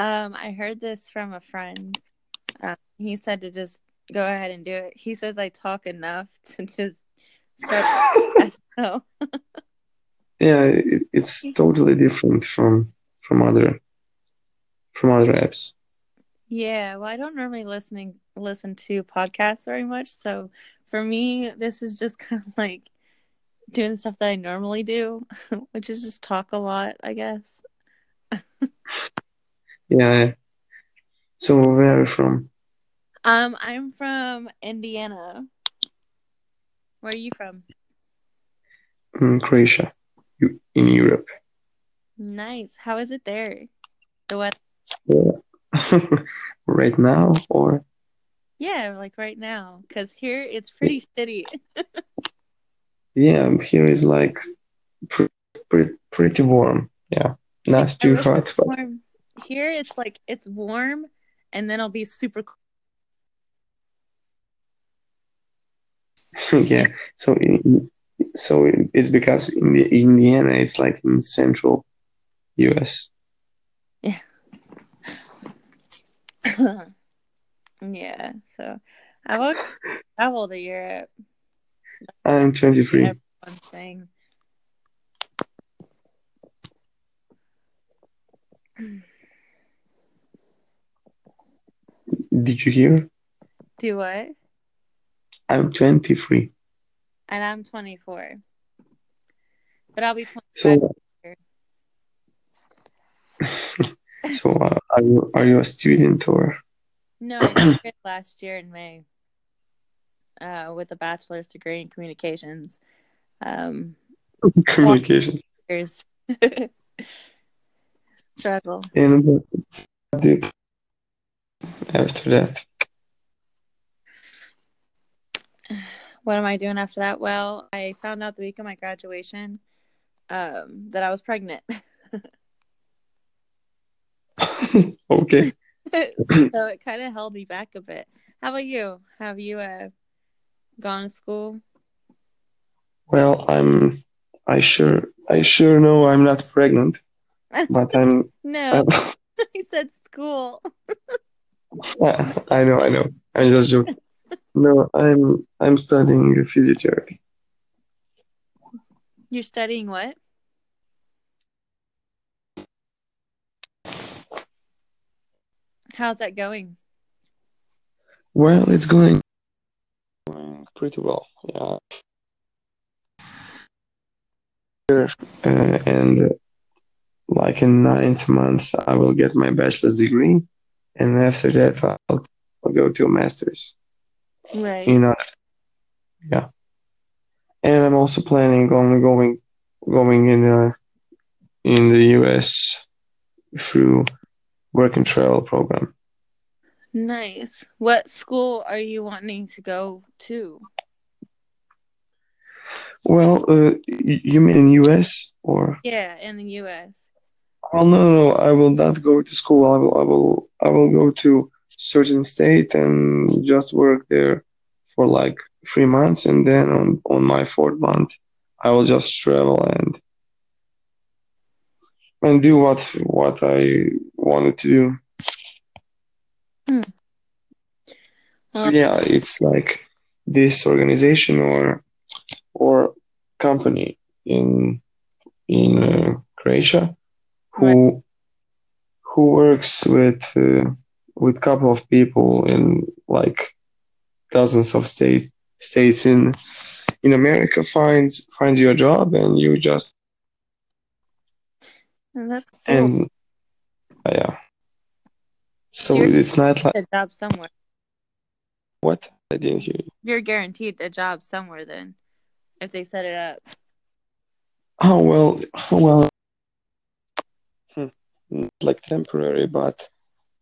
Um, I heard this from a friend. Um, he said to just go ahead and do it. He says I talk enough to just start. so Yeah, it, it's totally different from from other from other apps. yeah, well, I don't normally listening listen to podcasts very much, so for me, this is just kind of like doing stuff that I normally do, which is just talk a lot, I guess. Yeah. So where are you from? Um, I'm from Indiana. Where are you from? In Croatia, you- in Europe. Nice. How is it there? The weather? Yeah. Right now, or Yeah, like right now, because here it's pretty shitty. yeah, here is like pretty pretty, pretty warm. Yeah, not too hot, but warm. Here it's like it's warm, and then it'll be super. cold. yeah. So in, so it's because in the Indiana, it's like in central U.S. yeah. Yeah, so I've traveled to Europe. I'm 23. Everyone's thing. Did you hear? Do what? I'm 23. And I'm 24. But I'll be 25. So so uh, are you are you a student or? No, I last year in May uh, with a bachelor's degree in communications. Um, Communications. struggle. And what did after that? What am I doing after that? Well, I found out the week of my graduation um, that I was pregnant. Okay. so it kind of held me back a bit. How about you? Have you uh, gone to school? Well, I'm I sure I sure know I'm not pregnant, but I'm No, I'm he said school. I know, I know. I'm just joking. No, I'm I'm studying physiotherapy. You're studying what? How's that going? Well, it's going going pretty well. Yeah. Uh, and uh, like in ninth month, I will get my bachelor's degree, and after that, I'll, I'll go to a master's Right. in uh, yeah. And I'm also planning on going going in uh, in the US through work and travel program. Nice. What school are you wanting to go to? Well, uh, you mean in US or? Yeah, in the US. Well, no, no, no, I will not go to school. I will, I will, I will go to certain state and just work there for like three months, and then on on my fourth month, I will just travel and and do what what I wanted to do. Hmm. So yeah, it's like this organization or or company in in uh, Croatia who who works with uh, with couple of people in like dozens of states states in in America finds finds you a job and you just that's cool. and uh, yeah. So You're it's not like a job somewhere. what I didn't hear you. You're guaranteed a job somewhere then, if they set it up. Oh well, oh, well, like temporary, but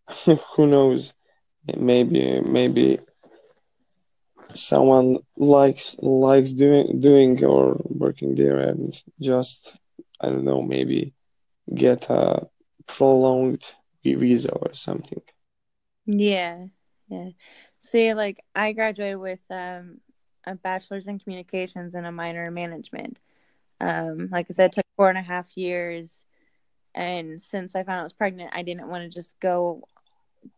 who knows? Maybe maybe someone likes likes doing doing or working there and just I don't know, maybe get a prolonged visa or something. Yeah, yeah. See, like I graduated with um, a bachelor's in communications and a minor in management. Um, like I said, it took four and a half years, And since I found I was pregnant, I didn't want to just go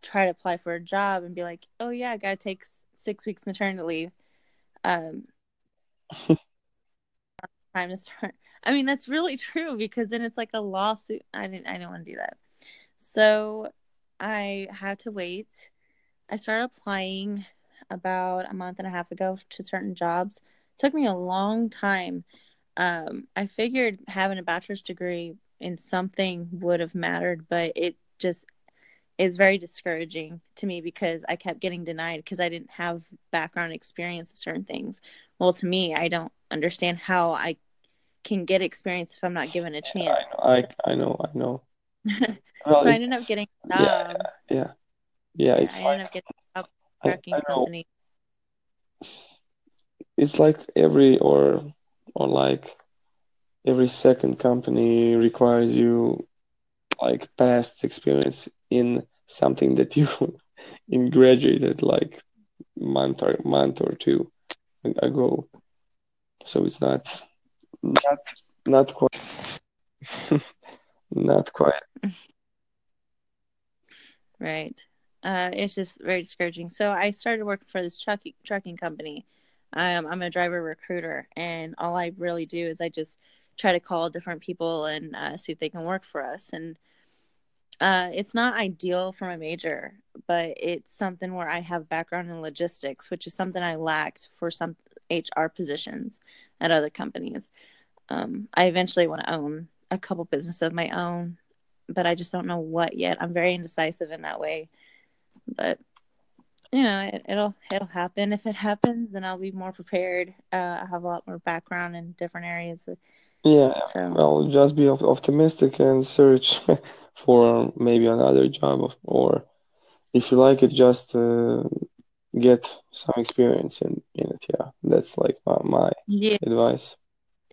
try to apply for a job and be like, oh, yeah, I got to take six weeks maternity leave. Um, time to start. I mean, that's really true because then it's like a lawsuit. I didn't, I didn't want to do that. So I had to wait. I started applying about a month and a half ago to certain jobs. It took me a long time. Um, I figured having a bachelor's degree in something would have mattered, but it just is very discouraging to me because I kept getting denied because I didn't have background experience in certain things. Well, to me, I don't understand how I can get experience if I'm not given a chance. I, I, I know, I know. well, so I ended up getting a job. Yeah, yeah, yeah. it's I like, ended up getting a trucking company. It's like every or or like every second company requires you like past experience in something that you in graduated like month or month or two ago. So it's not not not quite not quite right. Uh, it's just very discouraging. So I started working for this trucking trucking company. Um, I'm a driver recruiter, and all I really do is I just try to call different people and uh, see if they can work for us. And uh, it's not ideal for my major, but it's something where I have background in logistics, which is something I lacked for some HR positions at other companies. Um, I eventually want to own a couple businesses of my own, but I just don't know what yet. I'm very indecisive in that way, but you know, it, will it'll happen. If it happens, then I'll be more prepared. Uh, I have a lot more background in different areas. Yeah, so. well, just be optimistic and search for maybe another job, or if you like it, just uh, get some experience in, in it. Yeah, that's like my, my yeah. advice.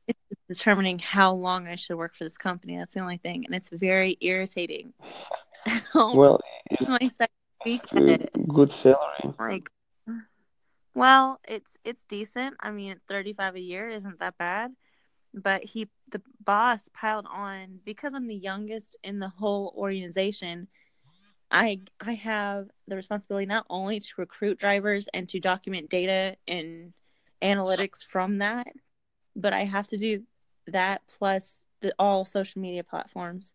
It's determining how long I should work for this company. That's the only thing, and it's very irritating. well, it's, my second week it's good salary. Like, well, it's it's decent. I mean, thirty five a year isn't that bad but he the boss piled on because I'm the youngest in the whole organization. I I have the responsibility not only to recruit drivers and to document data and analytics from that, but I have to do that plus the all social media platforms.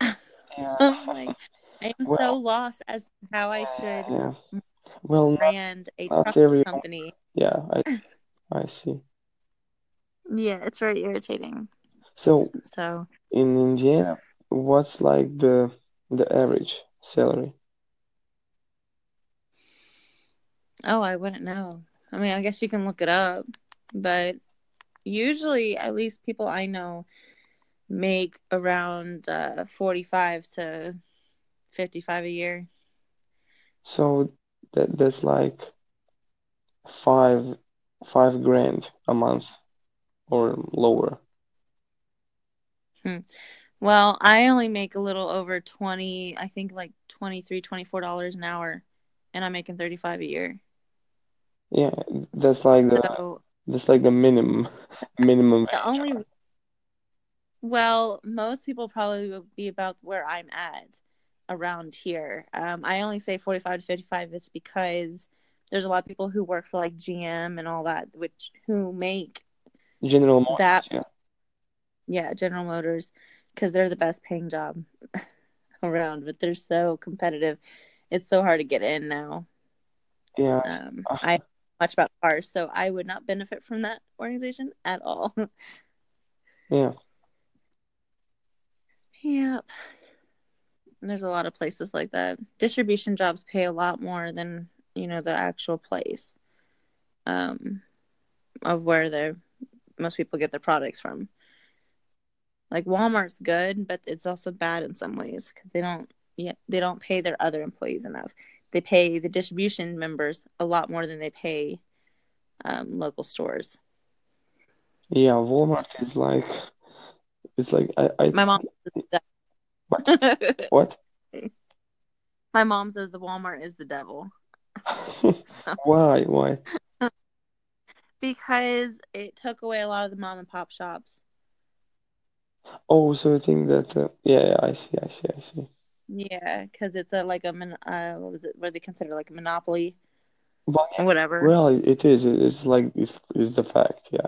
Yeah. Oh I'm like, I am well, so lost as to how I should yeah. well brand a truck company. Yeah, I I see. Yeah, it's very irritating. So, so in Indiana, what's like the the average salary? Oh, I wouldn't know. I mean, I guess you can look it up, but usually, at least people I know make around uh, 45 to 55 a year. So that that's like five five grand a month or lower? Hmm. Well, I only make a little over 20, I think like 23 $24 an hour, and I'm making 35 a year. Yeah, that's like the so, that's like the minimum minimum. The only well, most people probably will be about where I'm at around here. Um, I only say 45 to 55 is because there's a lot of people who work for like GM and all that, which who make General Motors. That, yeah. yeah, General Motors, because they're the best paying job around, but they're so competitive. It's so hard to get in now. Yeah. Um, I much about cars, so I would not benefit from that organization at all. yeah. Yep. And there's a lot of places like that. Distribution jobs pay a lot more than you know the actual place um, of where they're most people get their products from. Like Walmart's good, but it's also bad in some ways because they don't yeah they don't pay their other employees enough. They pay the distribution members a lot more than they pay um, local stores. Yeah, Walmart is like it's like I, I my mom. What? what? My mom says the Walmart is the devil. so. Why? Why? Because it took away a lot of the mom and pop shops. Oh, so you think that? Uh, yeah, yeah, I see, I see, I see. Yeah, because it's a like a mon- uh, what was it? What they consider like a monopoly or whatever. well, it, it is. It's like it's is the fact. Yeah.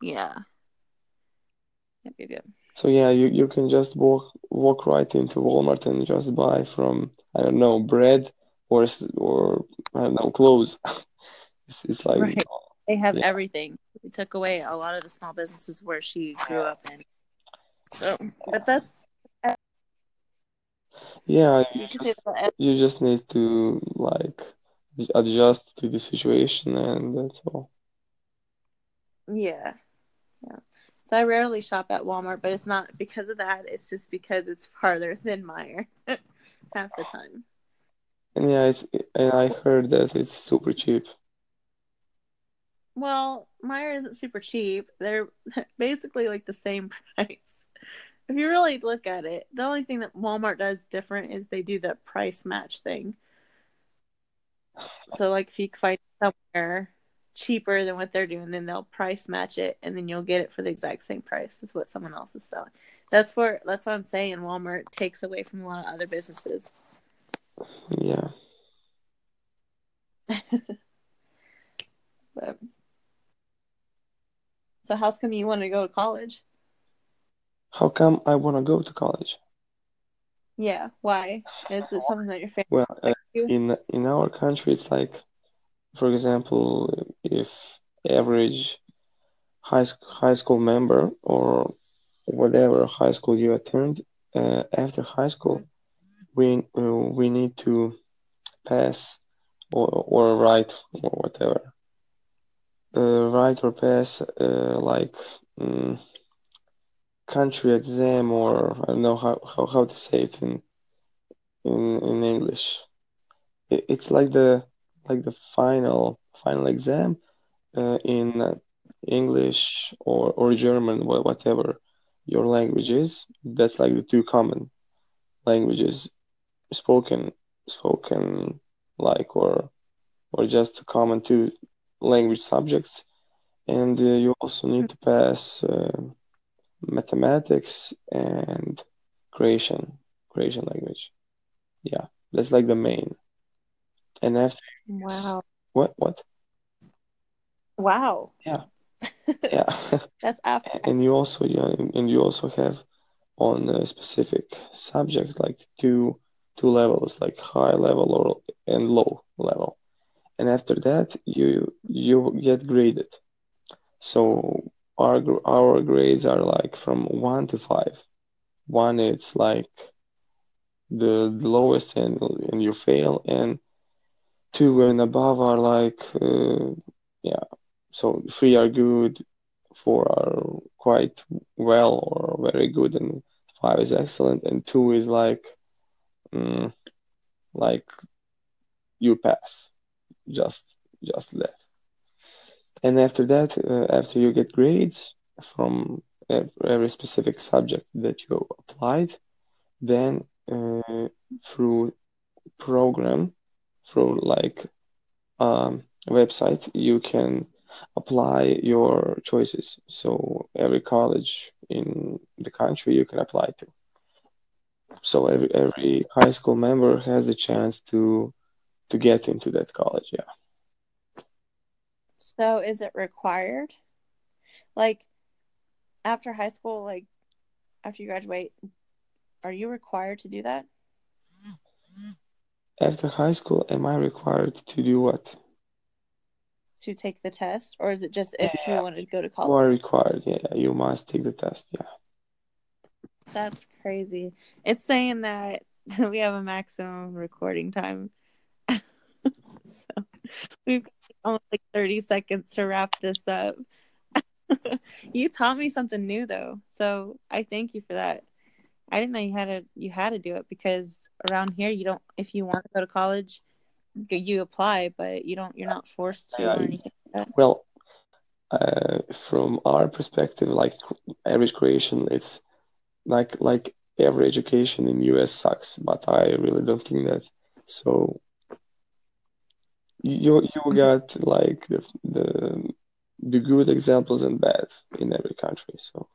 Yeah. Yep, yep, yep. So yeah, you you can just walk walk right into Walmart and just buy from I don't know bread or or I don't know clothes. It's it's like Right. They have yeah everything. They took away a lot of the small businesses where she grew up in. So, but that's yeah. You you can say just you just need to like adjust to the situation and that's all. Yeah, yeah. So I rarely shop at Walmart, but it's not because of that. It's just because it's farther than Meijer half the time. And yeah, it's and I heard that it's super cheap. Well, Meijer isn't super cheap. They're basically like the same price. If you really look at it, the only thing that Walmart does different is they do the price match thing. So, like, if you find somewhere cheaper than what they're doing, then they'll price match it, and then you'll get it for the exact same price as what someone else is selling. That's where that's what I'm saying. Walmart takes away from a lot of other businesses. Yeah. But so, how come you want to go to college? How come I want to go to college? Yeah, why? Is it something that your family Well, uh, in in our country, it's like, for example, if average high high school member or whatever high school you attend, uh, after high school, we uh, we need to pass or or write or whatever, write or pass uh, like mm, country exam or I don't know how, how, how to say it in in in English. It, it's like the like the final final exam uh, in uh, English or or German, whatever your language is. That's like the two common languages spoken spoken like or or just common two language subjects. And uh, you also need to pass uh, mathematics and Croatian Croatian language. Yeah, that's like the main. And after Wow. what what? Wow. Yeah, yeah. That's after. And you also yeah, and you also have on a specific subject like two two levels, like high level or and low level. And after that, you you get graded. So our our grades are like from one to five. One it's like the, the lowest and and you fail, and two and above are like uh, yeah. So three are good, four are quite well or very good, and five is excellent, and two is like mm, like you pass, just just that. And after that, uh, after you get grades from every specific subject that you applied, then uh, through program, through like um, website, you can apply your choices. So every college in the country you can apply to. So every every high school member has the chance to to get into that college. Yeah. So is it required? Like after high school, like after you graduate, are you required to do that? After high school, am I required to do what? To take the test? Or is it just Yeah, if you wanted to go to college you are required. Yeah, you must take the test. Yeah. That's crazy. It's saying that we have a maximum recording time. So we've got almost like 30 seconds to wrap this up. you taught me something new though. So I thank you for that. I didn't know you had to you had to do it because around here you don't if you want to go to college you apply but you don't you're not forced to Yeah, or anything like that. Well, uh, from our perspective, like average Croatian it's like like every education in US sucks, but I really don't think that. So you you got like the the the good examples and bad in every country. So